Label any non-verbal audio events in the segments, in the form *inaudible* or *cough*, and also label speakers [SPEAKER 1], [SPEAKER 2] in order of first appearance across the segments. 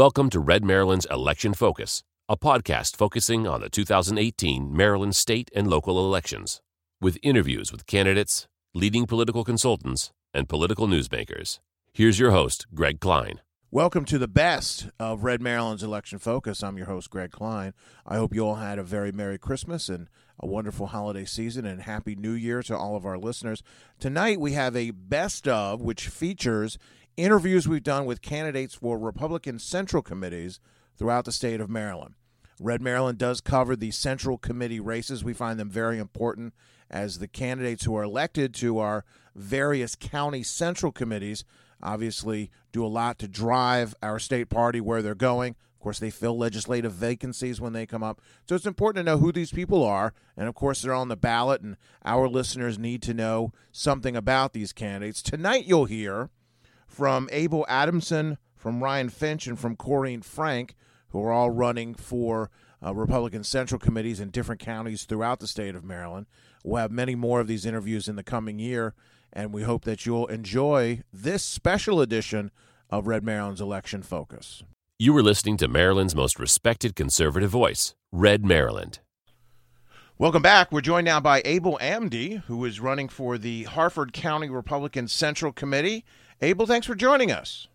[SPEAKER 1] Welcome to Red Maryland's Election Focus, a podcast focusing on the 2018 Maryland state and local elections, with interviews with candidates, leading political consultants, and political newsmakers. Here's your host, Greg Klein.
[SPEAKER 2] Welcome to the best of Red Maryland's Election Focus. I'm your host, Greg Klein. I hope you all had a very Merry Christmas and a wonderful holiday season and Happy New Year to all of our listeners. Tonight we have a best of, which features interviews we've done with candidates for Republican Central Committees throughout the state of Maryland. Red Maryland does cover the Central Committee races. We find them very important as the candidates who are elected to our various county central committees obviously do a lot to drive our state party where they're going. Of course, they fill legislative vacancies when they come up. So it's important to know who these people are. And of course, they're on the ballot, and our listeners need to know something about these candidates. Tonight, you'll hear from Abel Adamson, from Ryan Finch, and from Corine Frank, who are all running for uh, Republican Central Committees in different counties throughout the state of Maryland. We'll have many more of these interviews in the coming year, and we hope that you'll enjoy this special edition of Red Maryland's Election Focus.
[SPEAKER 1] You were listening to Maryland's most respected conservative voice, Red Maryland.
[SPEAKER 2] Welcome back. We're joined now by Abel Amdy, who is running for the Harford County Republican Central Committee. Abel, thanks for joining us.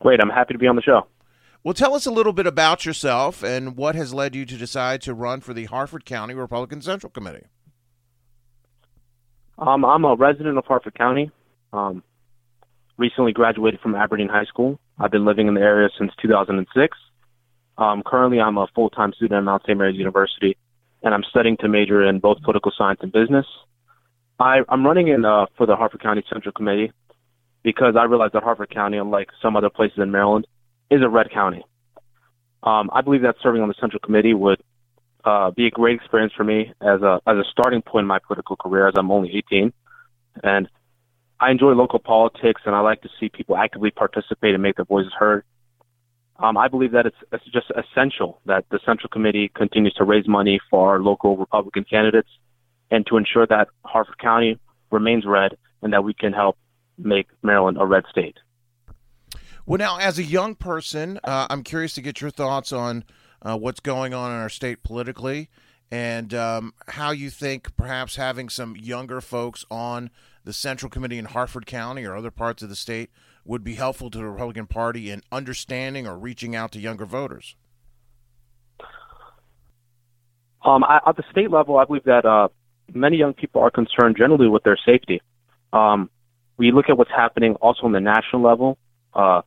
[SPEAKER 3] Great. I'm happy to be on the show.
[SPEAKER 2] Well, tell us a little bit about yourself and what has led you to decide to run for the Harford County Republican Central Committee.
[SPEAKER 3] Um, I'm a resident of Harford County. Um, recently graduated from Aberdeen High School. I've been living in the area since 2006. Um, currently, I'm a full-time student at Mount St. Mary's University, and I'm studying to major in both political science and business. I, I'm running in uh, for the Harford County Central Committee because I realize that Harford County, unlike some other places in Maryland, is a red county. Um, I believe that serving on the Central Committee would uh, be a great experience for me as a as a starting point in my political career, as I'm only 18, and I enjoy local politics, and I like to see people actively participate and make their voices heard. Um, I believe that it's, it's just essential that the Central Committee continues to raise money for our local Republican candidates and to ensure that Harford County remains red and that we can help make Maryland a red state.
[SPEAKER 2] Well, now, as a young person, uh, I'm curious to get your thoughts on uh, what's going on in our state politically and um, how you think perhaps having some younger folks on the Central Committee in Harford County or other parts of the state would be helpful to the Republican Party in understanding or reaching out to younger voters.
[SPEAKER 3] Um, I, at the state level, I believe that uh, many young people are concerned generally with their safety. Um, we look at what's happening also on the national level, uh,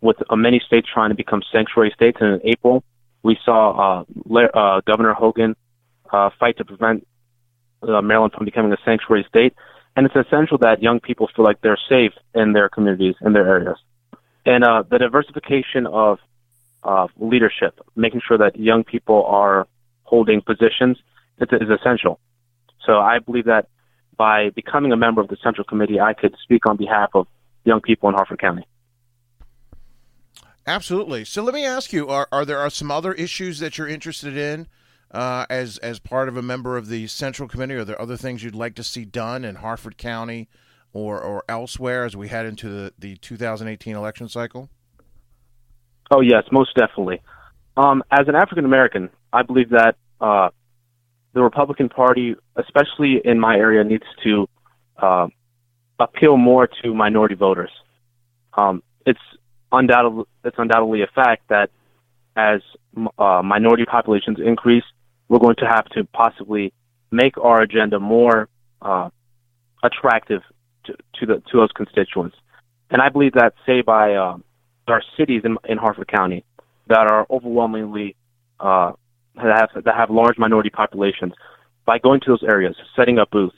[SPEAKER 3] with uh, many states trying to become sanctuary states. And in April, we saw uh, uh, Governor Hogan uh, fight to prevent uh, Maryland from becoming a sanctuary state. And it's essential that young people feel like they're safe in their communities, in their areas. And uh, the diversification of uh, leadership, making sure that young people are holding positions, is, is essential. So I believe that by becoming a member of the Central Committee, I could speak on behalf of young people in Harford County.
[SPEAKER 2] Absolutely. So let me ask you: Are are there are some other issues that you're interested in uh, as as part of a member of the Central Committee? Are there other things you'd like to see done in Harford County or or elsewhere as we head into the the 2018 election cycle?
[SPEAKER 3] Oh yes, most definitely. Um, as an African American, I believe that uh, the Republican Party, especially in my area, needs to uh, appeal more to minority voters. Um, it's undoubtedly it's undoubtedly a fact that as uh, minority populations increase, we're going to have to possibly make our agenda more uh, attractive to, to, the to those constituents. And I believe that, say, by uh, our cities in, in Harford County that are overwhelmingly uh, that have that have large minority populations, by going to those areas, setting up booths,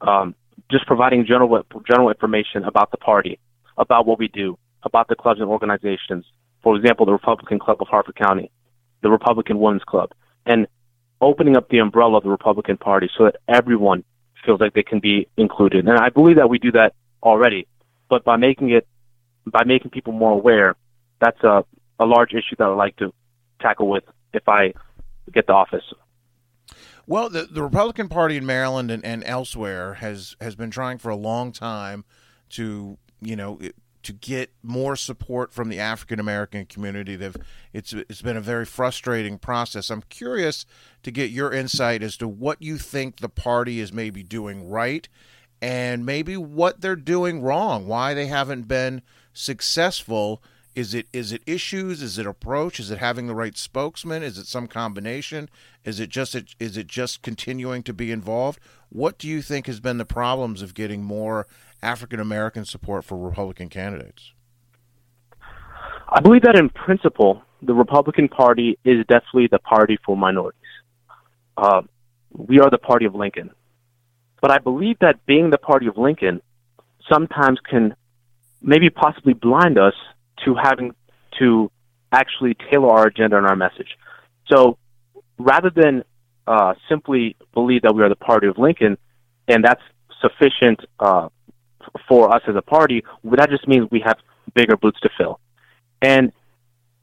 [SPEAKER 3] um, just providing general general information about the party, about what we do, about the clubs and organizations. For example, the Republican Club of Harford County, the Republican Women's Club, and opening up the umbrella of the Republican Party so that everyone feels like they can be included. And I believe that we do that already, but by making it, by making people more aware, that's a, a large issue that I'd like to tackle with if I get the office.
[SPEAKER 2] Well, the, the Republican Party in Maryland and, and elsewhere has has been trying for a long time to you know to get more support from the African American community. They've it's it's been a very frustrating process. I'm curious to get your insight as to what you think the party is maybe doing right and maybe what they're doing wrong, why they haven't been successful. Is it is it issues? Is it approach? Is it having the right spokesman? Is it some combination? Is it just is it just continuing to be involved? What do you think has been the problems of getting more African American support for Republican candidates?
[SPEAKER 3] I believe that in principle, the Republican Party is definitely the party for minorities. Uh, we are the party of Lincoln. But I believe that being the party of Lincoln sometimes can maybe possibly blind us to having to actually tailor our agenda and our message. So rather than uh, simply believe that we are the party of Lincoln and that's sufficient uh, for us as a party, that just means we have bigger boots to fill. And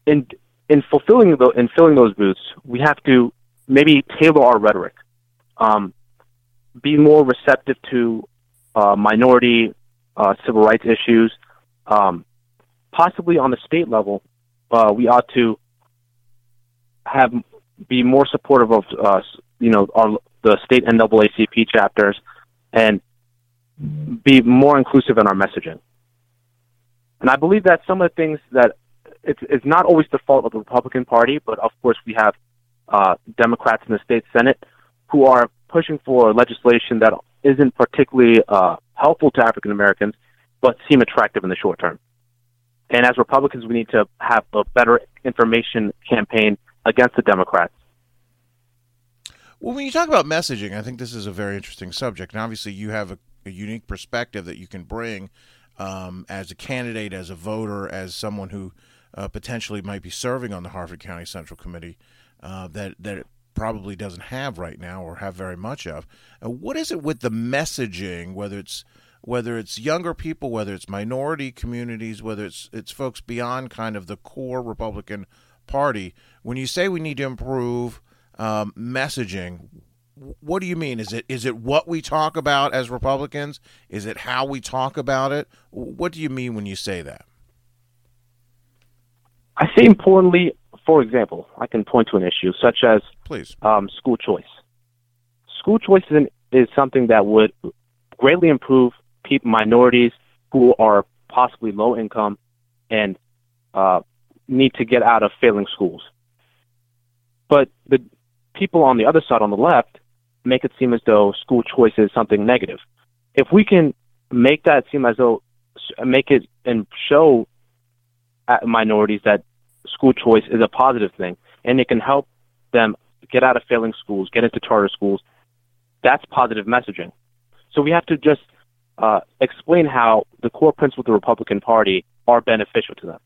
[SPEAKER 3] in in fulfilling the, in filling those boots, we have to maybe tailor our rhetoric, um, be more receptive to uh, minority uh, civil rights issues. Um, possibly on the state level, uh, we ought to have be more supportive of uh, you know our the state NAACP chapters and be more inclusive in our messaging. And I believe that some of the things that it's, it's not always the fault of the Republican Party, but of course we have uh, Democrats in the state Senate who are pushing for legislation that isn't particularly uh, helpful to African Americans, but seem attractive in the short term. And as Republicans, we need to have a better information campaign against the Democrats.
[SPEAKER 2] Well, when you talk about messaging, I think this is a very interesting subject. And obviously, you have a a unique perspective that you can bring um, as a candidate, as a voter, as someone who uh, potentially might be serving on the Harford County Central Committee uh, that that it probably doesn't have right now or have very much of. Uh, what is it with the messaging, whether it's whether it's younger people, whether it's minority communities, whether it's it's folks beyond kind of the core Republican Party. When you say we need to improve um, messaging, what do you mean? Is it is it what we talk about as Republicans? Is it how we talk about it? What do you mean when you say that?
[SPEAKER 3] I say importantly, for example, I can point to an issue such as
[SPEAKER 2] please
[SPEAKER 3] um, school choice. School choice is, an, is something that would greatly improve people, minorities who are possibly low income and uh, need to get out of failing schools. But the people on the other side, on the left, make it seem as though school choice is something negative. If we can make that seem as though, make it and show minorities that school choice is a positive thing and it can help them get out of failing schools, get into charter schools, that's positive messaging. So we have to just uh, explain how the core principles of the Republican Party are beneficial to them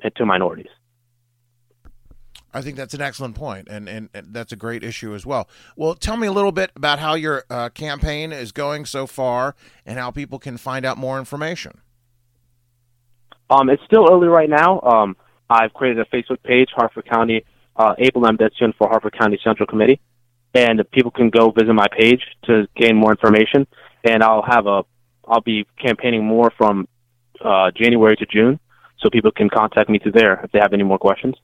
[SPEAKER 3] and to minorities.
[SPEAKER 2] I think that's an excellent point, and, and, and, that's a great issue as well. Well, tell me a little bit about how your uh, campaign is going so far and how people can find out more information.
[SPEAKER 3] Um, it's still early right now. Um, I've created a Facebook page, Harford County uh, Abel Amdetsyon for Harford County Central Committee, and people can go visit my page to gain more information. And I'll have a, I'll be campaigning more from uh, January to June, so people can contact me through there if they have any more questions.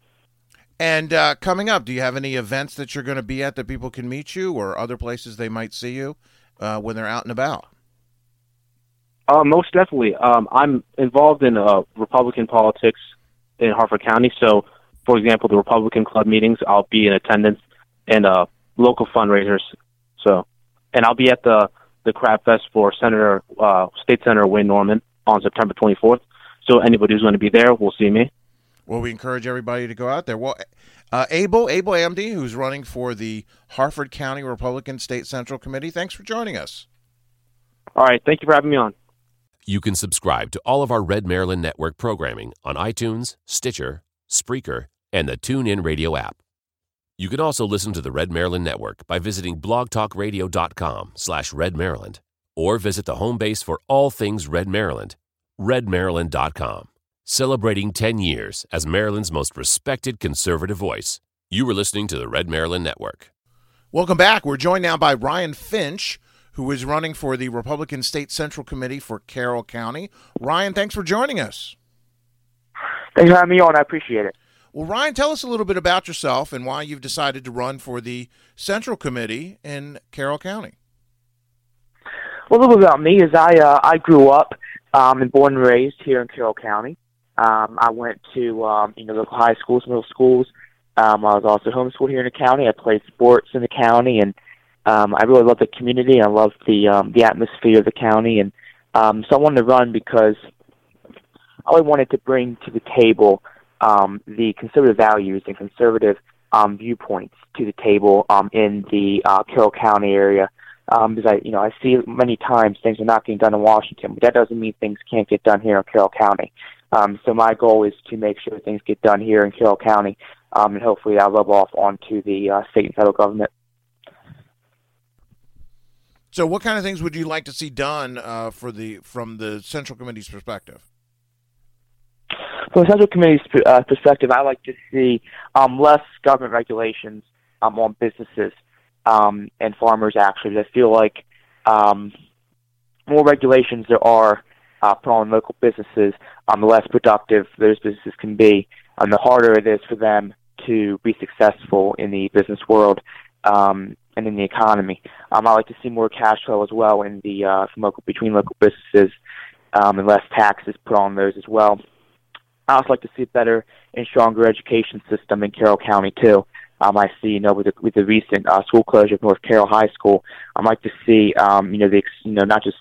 [SPEAKER 2] And uh, coming up, do you have any events that you're going to be at that people can meet you, or other places they might see you uh, when they're out and about?
[SPEAKER 3] Uh, most definitely. Um, I'm involved in uh, Republican politics in Harford County. So, for example, the Republican club meetings, I'll be in attendance, and uh, local fundraisers. So, and I'll be at the the Crab Fest for Senator uh, State Senator Wayne Norman on September 24th. So anybody who's going to be there will see me.
[SPEAKER 2] Well, we encourage everybody to go out there. Well, uh, Abel, Abel Amdy, who's running for the Harford County Republican State Central Committee, thanks for joining us.
[SPEAKER 3] All right. Thank you for having me on.
[SPEAKER 1] You can subscribe to all of our Red Maryland Network programming on iTunes, Stitcher, Spreaker, and the TuneIn Radio app. You can also listen to the Red Maryland Network by visiting blogtalkradio.com slash redmaryland or visit the home base for all things Red Maryland, redmaryland.com celebrating 10 years as Maryland's most respected conservative voice. You were listening to the Red Maryland Network.
[SPEAKER 2] Welcome back. We're joined now by Ryan Finch, who is running for the Republican State Central Committee for Carroll County. Ryan, thanks for joining us.
[SPEAKER 4] Thanks for having me on. I appreciate it.
[SPEAKER 2] Well, Ryan, tell us a little bit about yourself and why you've decided to run for the Central Committee in Carroll County.
[SPEAKER 4] Well, a little bit about me is I uh, I grew up um, and born and raised here in Carroll County. Um, I went to um, you know local high schools, middle schools. Um, I was also homeschooled here in the county. I played sports in the county, and um, I really love the community. I love the um, the atmosphere of the county, and um, so I wanted to run because I really wanted to bring to the table um, the conservative values and conservative um, viewpoints to the table um, in the uh, Carroll County area. Um, because I, you know, I see many times things are not getting done in Washington, but that doesn't mean things can't get done here in Carroll County. Um, so my goal is to make sure things get done here in Carroll County, um, and hopefully I'll rub off onto the uh, state and federal government.
[SPEAKER 2] So, what kind of things would you like to see done uh, for the from the Central Committee's perspective?
[SPEAKER 4] From the Central Committee's uh, perspective, I like to see um, less government regulations um, on businesses um, and farmers. Actually, I feel like um, more regulations there are uh, put on local businesses, um, the less productive those businesses can be, and um, the harder it is for them to be successful in the business world um, and in the economy. Um, I like to see more cash flow as well in the uh, from local between local businesses um, and less taxes put on those as well. I also like to see a better and stronger education system in Carroll County too. Um, I see, you know, with the, with the recent uh, school closure of North Carroll High School, I'd like to see, um, you know, the you know not just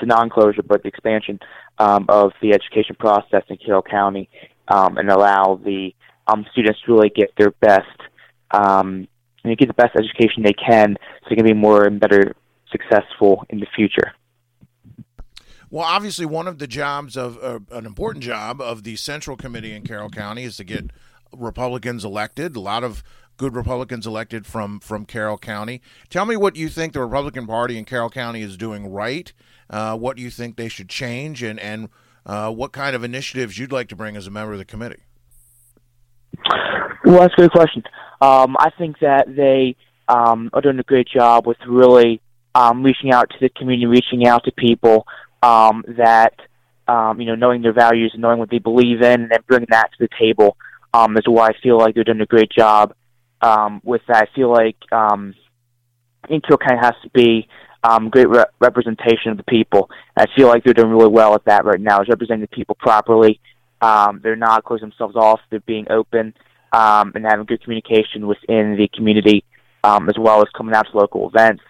[SPEAKER 4] the non-closure but the expansion um, of the education process in Carroll County um, and allow the um, students to really get their best, um, and get the best education they can, so they can be more and better successful in the future.
[SPEAKER 2] Well, obviously, one of the jobs of uh, an important job of the Central Committee in Carroll County is to get Republicans elected. A lot of good Republicans elected from from Carroll County. Tell me what you think the Republican Party in Carroll County is doing right. Uh, what you think they should change, and and uh, what kind of initiatives you'd like to bring as a member of the committee.
[SPEAKER 4] Well, that's a good question. Um, I think that they um, are doing a great job with really um, reaching out to the community, reaching out to people, um, that um, you know knowing their values and knowing what they believe in, and then bringing that to the table um, is why I feel like they're doing a great job um, with that. I feel like um, Inkill kind of has to be um, great re- representation of the people. I feel like they're doing really well at that right now. Is representing the people properly. Um, they're not closing themselves off. They're being open um, and having good communication within the community, um, as well as coming out to local events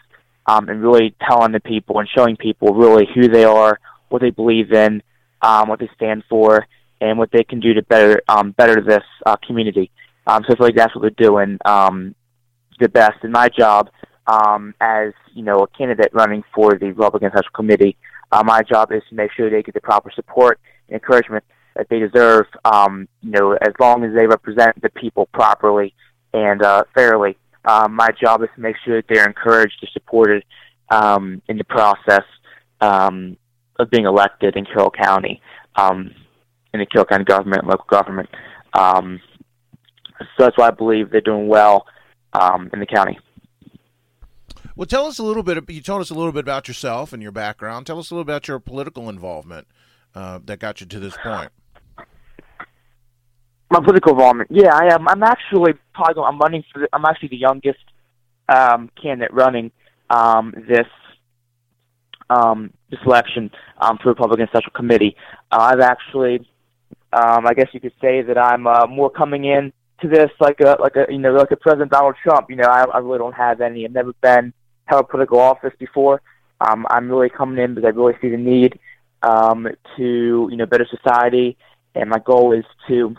[SPEAKER 4] um, and really telling the people and showing people really who they are, what they believe in, um, what they stand for, and what they can do to better um, better this uh, community. Um, so I feel like that's what they're doing um, the best. In my job, um, as you know, a candidate running for the Republican Central Committee, uh, my job is to make sure they get the proper support and encouragement that they deserve. Um, you know, as long as they represent the people properly and uh, fairly um, my job is to make sure that they're encouraged or supported um, in the process um, of being elected in Carroll County, um, in the Carroll County government, local government. Um, so that's why I believe they're doing well um, in the county.
[SPEAKER 2] Well, tell us a little bit. You told us a little bit about yourself and your background. Tell us a little bit about your political involvement uh, that got you to this point
[SPEAKER 4] my political involvement. Yeah, I am. I'm actually probably. I'm running for. The, I'm actually the youngest um, candidate running um, this um, this election um, for Republican Central Committee. Uh, I've actually, um, I guess you could say that I'm uh, more coming in to this like a like a you know like a President Donald Trump. You know, I, I really don't have any. I've never been held political office before. Um, I'm really coming in because I really see the need um, to you know better society, and my goal is to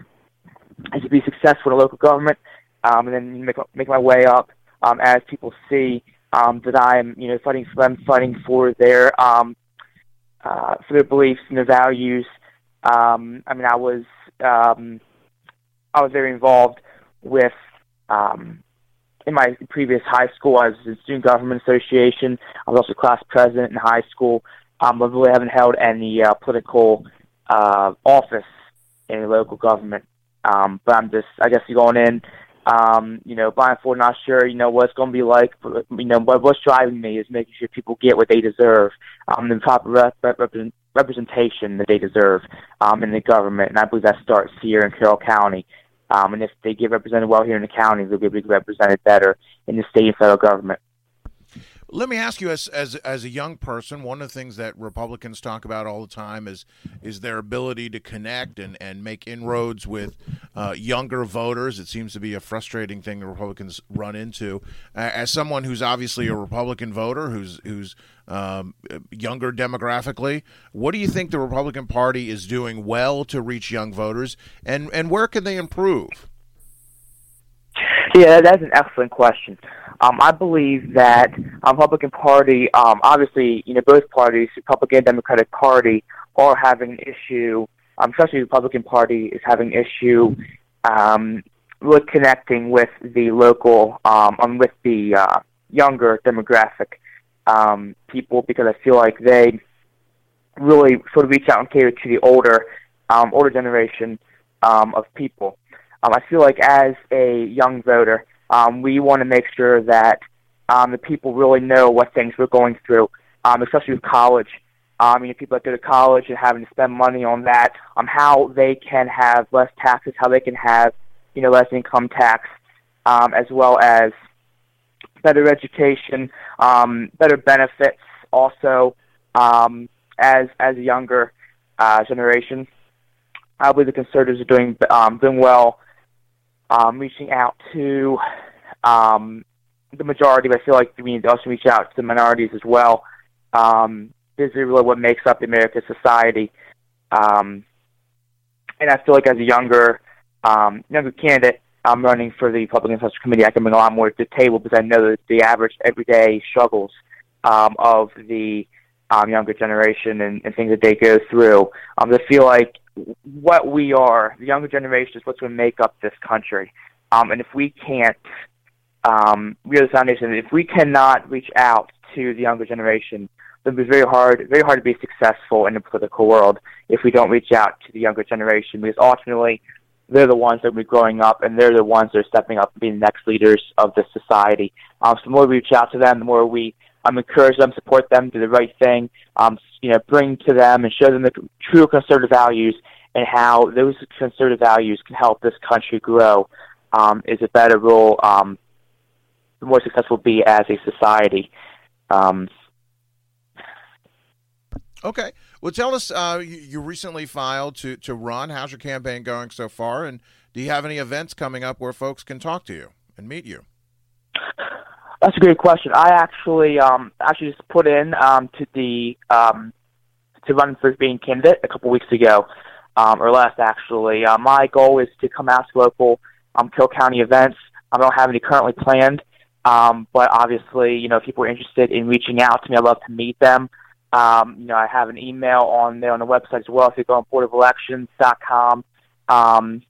[SPEAKER 4] and to be successful in local government, um, and then make make my way up um, as people see um, that I'm you know fighting for them, fighting for their um, uh, for their beliefs and their values. Um, I mean, I was um, I was very involved with um, in my previous high school. I was in student government association. I was also class president in high school. Um, I really haven't held any uh, political uh, office in local government. Um, but I'm just, I guess, going in um, you know, buying blindfold, not sure, you know, what it's going to be like. But, you know, what, what's driving me is making sure people get what they deserve, um, the proper rep- rep- representation that they deserve um, in the government. And I believe that starts here in Carroll County. Um, and if they get represented well here in the county, they'll be represented better in the state and federal government.
[SPEAKER 2] Let me ask you, as, as as a young person, one of the things that Republicans talk about all the time is is their ability to connect and, and make inroads with uh, younger voters. It seems to be a frustrating thing the Republicans run into. Uh, as someone who's obviously a Republican voter, who's who's um, younger demographically, what do you think the Republican Party is doing well to reach young voters, and and where can they improve?
[SPEAKER 4] Yeah, that's an excellent question. Um, I believe that um, Republican Party, um, obviously, you know, both parties, Republican and Democratic Party, are having an issue. Um, especially the Republican Party is having an issue um, with connecting with the local, um, um, with the uh, younger demographic um, people, because I feel like they really sort of reach out and cater to the older, um, older generation um, of people. Um, I feel like as a young voter, um, we want to make sure that um, the people really know what things we're going through, um, especially with college. Um, you know, people that go to college and having to spend money on that, um, how they can have less taxes, how they can have, you know, less income tax, um, as well as better education, um, better benefits, also um, as as a younger uh, generation. I believe the conservatives are doing um, doing well um, reaching out to um, the majority, but I feel like we need to also reach out to the minorities as well. Um, this is really what makes up the American society. Um, and I feel like as a younger um, younger candidate, I'm running for the Republican Central Committee. I can bring a lot more to the table because I know that the average everyday struggles um, of the um, younger generation and, and things that they go through. Um, I feel like what we are, the younger generation, is what's going to make up this country. Um, and if we can't, um, we are the foundation. If we cannot reach out to the younger generation, then it's very hard, very hard to be successful in the political world if we don't reach out to the younger generation. Because ultimately, they're the ones that will be growing up, and they're the ones that are stepping up and being the next leaders of the society. Um, so the more we reach out to them, the more we um, encourage them, support them, do the right thing, um, you know, bring to them and show them the true conservative values and how those conservative values can help this country grow um, is a better role, um, the more successful be as a society. Um,
[SPEAKER 2] okay. Well, tell us, uh, you, you recently filed to, to run. How's your campaign going so far? And do you have any events coming up where folks can talk to you and meet you?
[SPEAKER 4] That's a great question. I actually um, actually just put in um, to the um, to run for being candidate a couple weeks ago, um, or less actually. Uh, my goal is to come out to local um, Carroll County events. I don't have any currently planned, um, but obviously, you know, if people are interested in reaching out to me, I'd love to meet them. Um, you know, I have an email on there on the website as well. If you go on boardofelections.com, um,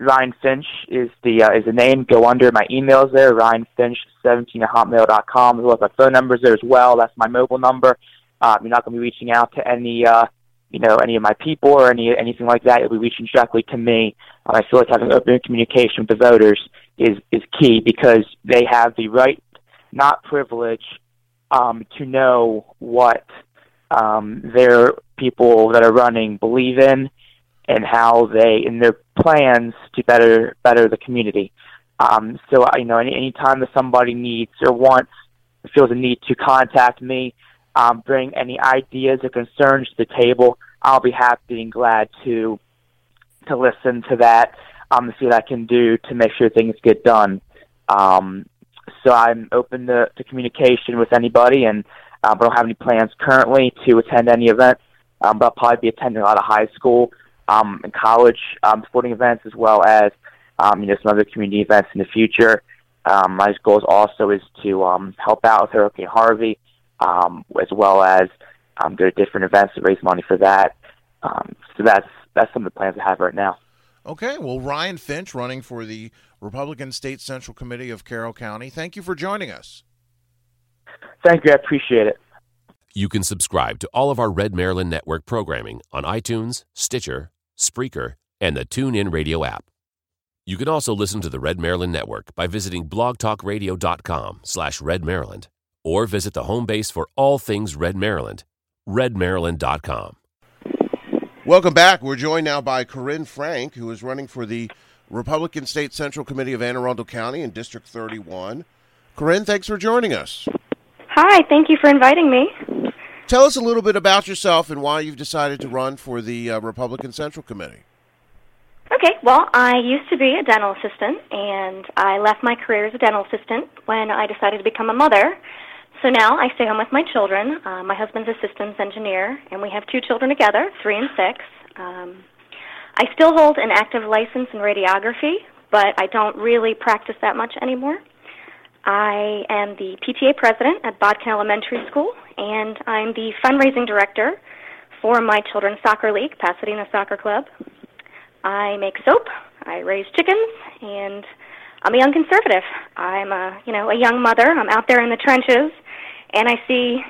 [SPEAKER 4] Ryan Finch is the uh, is the name. Go under my emails there, Ryan Finch seventeen at hotmail dot com. As well as my phone numbers there as well. That's my mobile number. Uh, you're not going to be reaching out to any uh, you know any of my people or any anything like that. You'll be reaching directly to me. And I feel like having open communication with the voters is is key because they have the right, not privilege, um, to know what um, their people that are running believe in and how they in their plans to better better the community. Um, so you know, any anytime that somebody needs or wants feels a need to contact me, um, bring any ideas or concerns to the table, I'll be happy and glad to to listen to that. Um, see what I can do to make sure things get done. Um, so I'm open to, to communication with anybody, and um, I don't have any plans currently to attend any event. Um, but I'll probably be attending a lot of high school um, and college um, sporting events as well as um, you know some other community events in the future. Um, my goal also is to um, help out with Hurricane Harvey, um, as well as um, go to different events to raise money for that. Um, so that's that's some of the plans I have right now.
[SPEAKER 2] Okay, well, Ryan Finch, running for the Republican State Central Committee of Carroll County. Thank you for joining us.
[SPEAKER 4] Thank you. I appreciate it.
[SPEAKER 1] You can subscribe to all of our Red Maryland Network programming on iTunes, Stitcher, Spreaker, and the TuneIn Radio app. You can also listen to the Red Maryland Network by visiting blogtalkradio.com slash redmaryland or visit the home base for all things Red Maryland, redmaryland.com.
[SPEAKER 2] Welcome back. We're joined now by Corine Frank, who is running for the Republican State Central Committee of Anne Arundel County in District 31. Corine, thanks for joining us.
[SPEAKER 5] Hi, thank you for inviting me.
[SPEAKER 2] Tell us a little bit about yourself and why you've decided to run for the uh, Republican Central Committee.
[SPEAKER 5] Okay, well, I used to be a dental assistant, and I left my career as a dental assistant when I decided to become a mother. So now I stay home with my children. Uh, my husband's a systems engineer, and we have two children together, three and six. Um, I still hold an active license in radiography, but I don't really practice that much anymore. I am the PTA president at Bodkin Elementary School, and I'm the fundraising director for my children's soccer league, Pasadena Soccer Club. I make soap, I raise chickens, and I'm a young conservative. I'm a, you know, a young mother. I'm out there in the trenches, and I see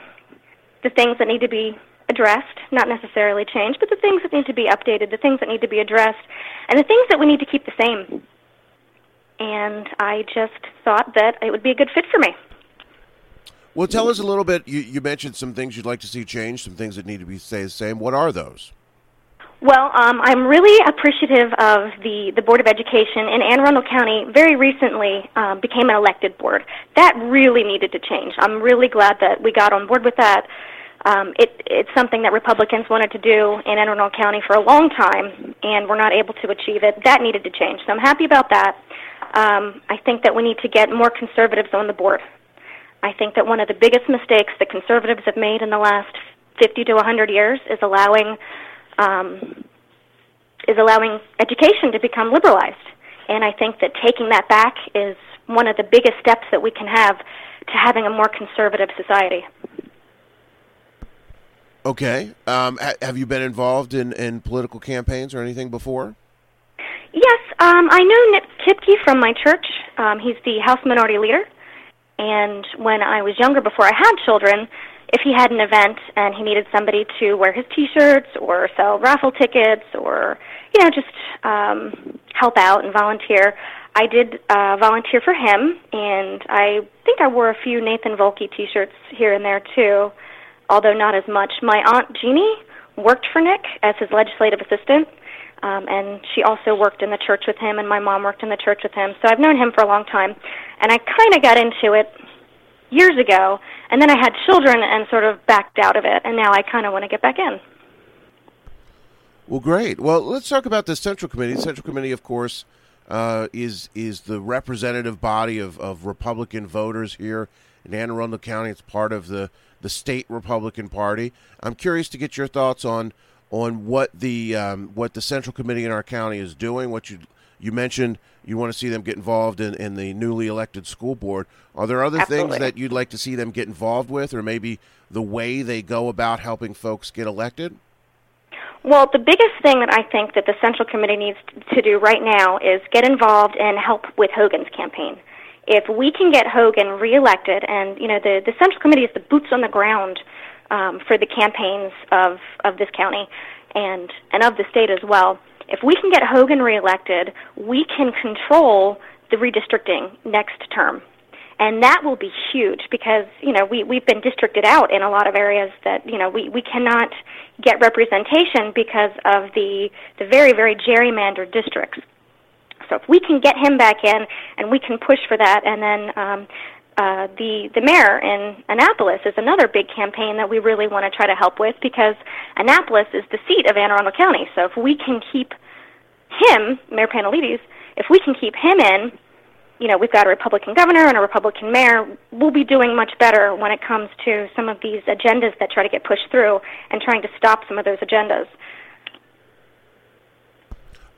[SPEAKER 5] the things that need to be addressed, not necessarily changed, but the things that need to be updated, the things that need to be addressed, and the things that we need to keep the same and I just thought that it would be a good fit for me.
[SPEAKER 2] Well, tell us a little bit. You, you mentioned some things you'd like to see change, some things that need to be stay the same. What are those?
[SPEAKER 5] Well, um, I'm really appreciative of the, the Board of Education in Anne Arundel County. Very recently, um, became an elected board. That really needed to change. I'm really glad that we got on board with that. Um, it, it's something that Republicans wanted to do in Anne Arundel County for a long time, and we're not able to achieve it. That needed to change. So I'm happy about that. Um, I think that we need to get more conservatives on the board. I think that one of the biggest mistakes that conservatives have made in the last 50 to 100 years is allowing um, is allowing education to become liberalized. And I think that taking that back is one of the biggest steps that we can have to having a more conservative society.
[SPEAKER 2] Okay. Um, ha- have you been involved in, in political campaigns or anything before?
[SPEAKER 5] Yes, um, I know Nick Kipke from my church. Um, he's the House Minority Leader. And when I was younger, before I had children, if he had an event and he needed somebody to wear his T-shirts or sell raffle tickets or you know just um, help out and volunteer, I did uh, volunteer for him, and I think I wore a few Nathan Volke T-shirts here and there too, although not as much. My aunt Jeannie worked for Nick as his legislative assistant, um, and she also worked in the church with him, and my mom worked in the church with him. So I've known him for a long time, and I kind of got into it years ago, and then I had children and sort of backed out of it, and now I kind of want to get back in.
[SPEAKER 2] Well, great. Well, let's talk about the Central Committee. The Central Committee, of course, uh, is is the representative body of, of Republican voters here in Anne Arundel County. It's part of the, the state Republican Party. I'm curious to get your thoughts on on what the um, what the Central Committee in our county is doing. What you you mentioned you want to see them get involved in, in the newly elected school board. Are there other
[SPEAKER 5] Absolutely.
[SPEAKER 2] things that you'd like to see them get involved with, or maybe the way they go about helping folks get elected?
[SPEAKER 5] Well, the biggest thing that I think that the Central Committee needs to do right now is get involved and help with Hogan's campaign. If we can get Hogan reelected, and you know the the Central Committee is the boots on the ground um, for the campaigns of of this county and and of the state as well. If we can get Hogan reelected, we can control the redistricting next term. And that will be huge because, you know, we, we've been districted out in a lot of areas that, you know, we, we cannot get representation because of the, the very, very gerrymandered districts. So if we can get him back in and we can push for that, and then um, uh, the the mayor in Annapolis is another big campaign that we really want to try to help with because Annapolis is the seat of Anne Arundel County. So if we can keep him, Mayor Pantelides, if we can keep him in, you know, we've got a Republican governor and a Republican mayor. We'll be doing much better when it comes to some of these agendas that try to get pushed through and trying to stop some of those agendas.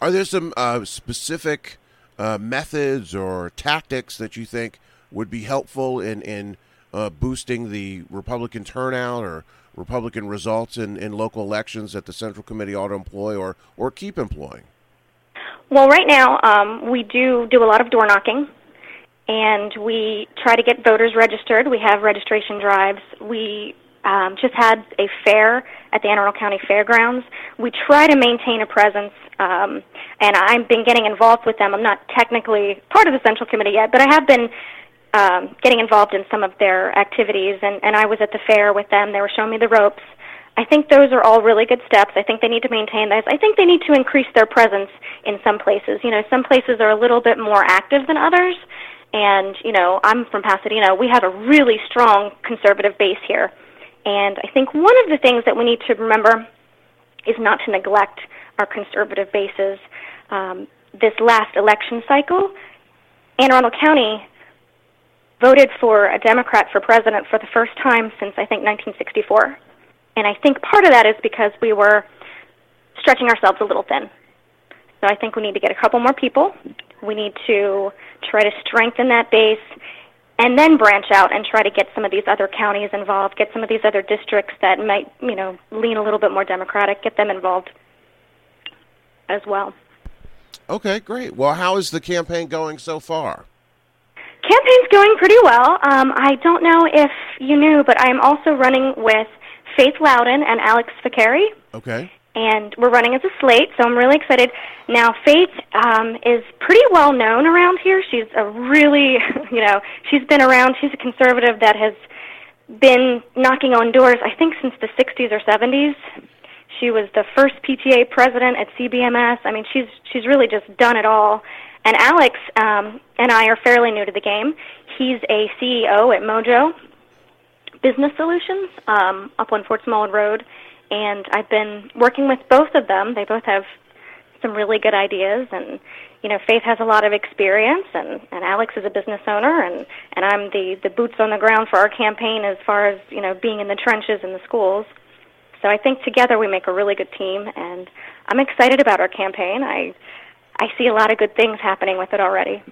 [SPEAKER 2] Are there some uh, specific uh, methods or tactics that you think would be helpful in in uh, boosting the Republican turnout or Republican results in, in local elections that the Central Committee ought to employ or, or keep employing?
[SPEAKER 5] Well, right now um, we do do a lot of door knocking, and we try to get voters registered. We have registration drives. We um, just had a fair at the Anne Arundel County Fairgrounds. We try to maintain a presence, um, and I've been getting involved with them. I'm not technically part of the Central Committee yet, but I have been um, getting involved in some of their activities, and, and I was at the fair with them. They were showing me the ropes. I think those are all really good steps. I think they need to maintain those. I think they need to increase their presence in some places. You know, some places are a little bit more active than others. And, you know, I'm from Pasadena. We have a really strong conservative base here. And I think one of the things that we need to remember is not to neglect our conservative bases. Um, this last election cycle, Anne Arundel County voted for a Democrat for president for the first time since I think 1964. And I think part of that is because we were stretching ourselves a little thin. So I think we need to get a couple more people. We need to try to strengthen that base and then branch out and try to get some of these other counties involved, get some of these other districts that might, you know, lean a little bit more Democratic, get them involved as well.
[SPEAKER 2] Okay, great. Well, how is the campaign going so far?
[SPEAKER 5] Campaign's going pretty well. Um, I don't know if you knew, but I'm also running with Faith Loudon and Alex Ficari.
[SPEAKER 2] Okay.
[SPEAKER 5] And we're running as a slate, so I'm really excited. Now, Faith um, is pretty well known around here. She's a really, *laughs* you know, she's been around. She's a conservative that has been knocking on doors, I think, since the 60s or 70s. She was the first PTA president at CBMS. I mean, she's she's really just done it all. And Alex um, and I are fairly new to the game. He's a CEO at Mojo, Business Solutions um, up on Fort Smallwood Road, and I've been working with both of them. They both have some really good ideas, and you know, Faith has a lot of experience, and and Alex is a business owner, and and I'm the the boots on the ground for our campaign as far as you know being in the trenches in the schools. So I think together we make a really good team, and I'm excited about our campaign. I I see a lot of good things happening with it already.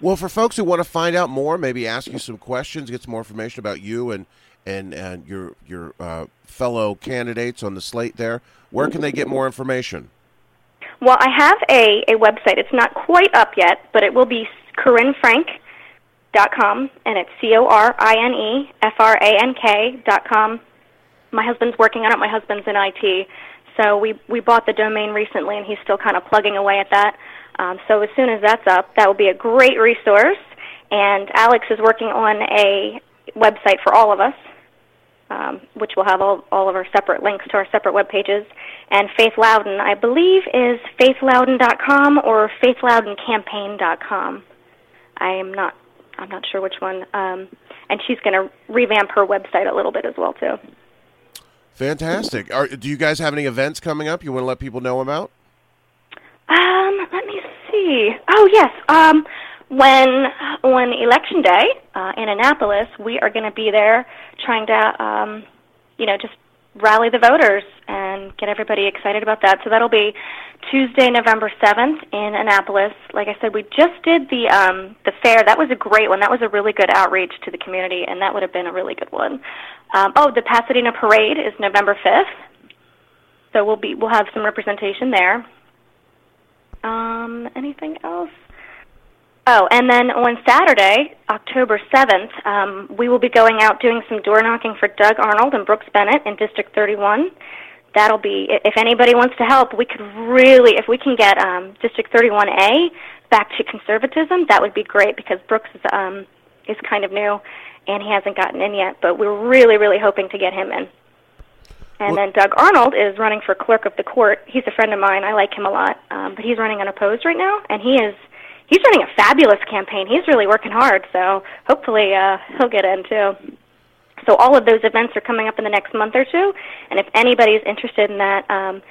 [SPEAKER 2] Well, for folks who want to find out more, maybe ask you some questions, get some more information about you and and and your your uh, fellow candidates on the slate there. Where can they get more information?
[SPEAKER 5] Well, I have a, a website. It's not quite up yet, but it will be corinefrank.com, and it's C O R I N E F R A N K dot com. My husband's working on it. My husband's in IT, so we we bought the domain recently, and he's still kind of plugging away at that. Um, so as soon as that's up, that will be a great resource. And Alex is working on a website for all of us, um, which will have all, all of our separate links to our separate web pages. And Faith Loudon, I believe, is faithloudon.com or faithloudoncampaign.com. I am not I'm not sure which one. Um, and she's going to revamp her website a little bit as well too.
[SPEAKER 2] Fantastic. Are, do you guys have any events coming up you want to let people know about?
[SPEAKER 5] Um, let me see. Oh yes. Um, when when election day uh, in Annapolis, we are going to be there trying to, um, you know, just rally the voters and get everybody excited about that. So that'll be Tuesday, November seventh in Annapolis. Like I said, we just did the um, the fair. That was a great one. That was a really good outreach to the community, and that would have been a really good one. Um, oh, the Pasadena Parade is November fifth. So we'll be we'll have some representation there. Um, anything else? Oh, and then on Saturday, October 7th, um, we will be going out doing some door knocking for Doug Arnold and Brooks Bennett in District 31. That'll be, if anybody wants to help, we could really, if we can get um, District 31A back to conservatism, that would be great because Brooks is, um, is kind of new and he hasn't gotten in yet, but we're really, really hoping to get him in. And well, then Doug Arnold is running for clerk of the court. He's a friend of mine. I like him a lot, um, but he's running unopposed right now, and he is he's running a fabulous campaign. He's really working hard, so hopefully uh, he'll get in too. So all of those events are coming up in the next month or two, and if anybody's interested in that, um,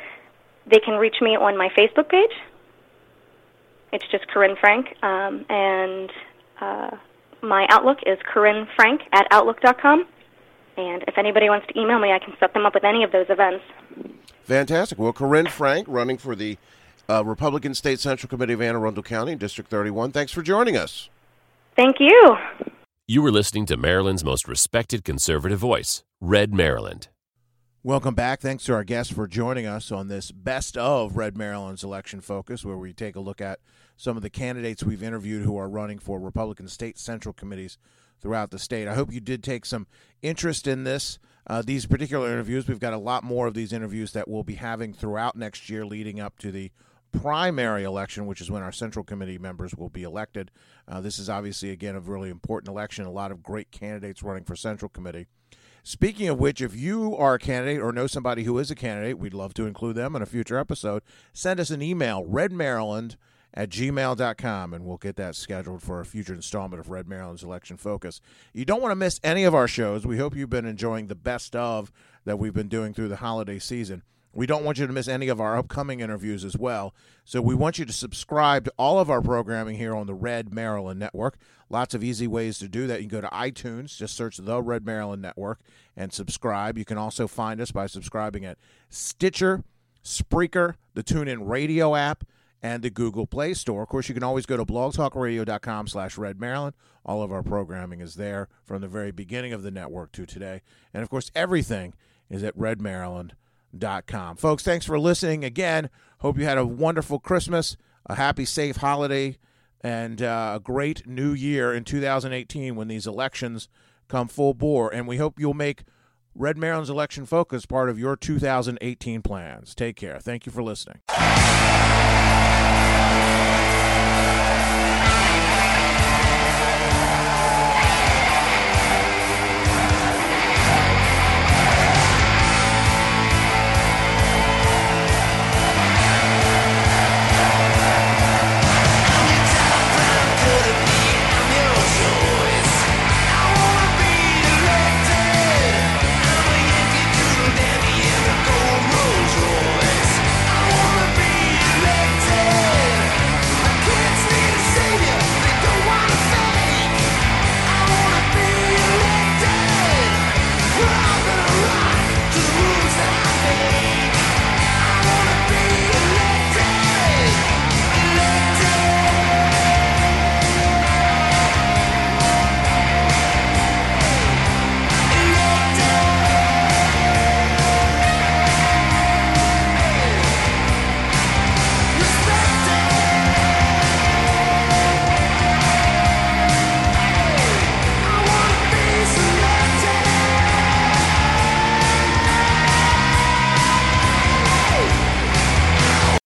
[SPEAKER 5] they can reach me on my Facebook page. It's just Corine Frank, um, and uh, my Outlook is Corine Frank at outlook.com. And if anybody wants to email me, I can set them up with any of those events.
[SPEAKER 2] Fantastic. Well, Corine Frank, running for the uh, Republican State Central Committee of Anne Arundel County, District 31. Thanks for joining us.
[SPEAKER 5] Thank you.
[SPEAKER 1] You were listening to Maryland's most respected conservative voice, Red Maryland.
[SPEAKER 2] Welcome back. Thanks to our guests for joining us on this best of Red Maryland's election focus, where we take a look at some of the candidates we've interviewed who are running for Republican state central committees throughout the state. I hope you did take some interest in this. Uh, these particular interviews, we've got a lot more of these interviews that we'll be having throughout next year leading up to the primary election, which is when our Central Committee members will be elected. Uh, this is obviously, again, a really important election. A lot of great candidates running for Central Committee. Speaking of which, if you are a candidate or know somebody who is a candidate, we'd love to include them in a future episode. Send us an email, redmaryland at gmail.com, and we'll get that scheduled for a future installment of Red Maryland's Election Focus. You don't want to miss any of our shows. We hope you've been enjoying the best of that we've been doing through the holiday season. We don't want you to miss any of our upcoming interviews as well. So we want you to subscribe to all of our programming here on the Red Maryland Network. Lots of easy ways to do that. You can go to iTunes, just search the Red Maryland Network and subscribe. You can also find us by subscribing at Stitcher, Spreaker, the TuneIn Radio app, and the Google Play Store. Of course, you can always go to blogtalkradio.com slash Red Maryland. All of our programming is there from the very beginning of the network to today. And of course, everything is at Red Maryland com. Folks, thanks for listening again. Hope you had a wonderful Christmas, a happy, safe holiday, and uh, a great new year in 2018 when these elections come full bore. And we hope you'll make Red Maryland's election focus part of your 2018 plans. Take care. Thank you for listening.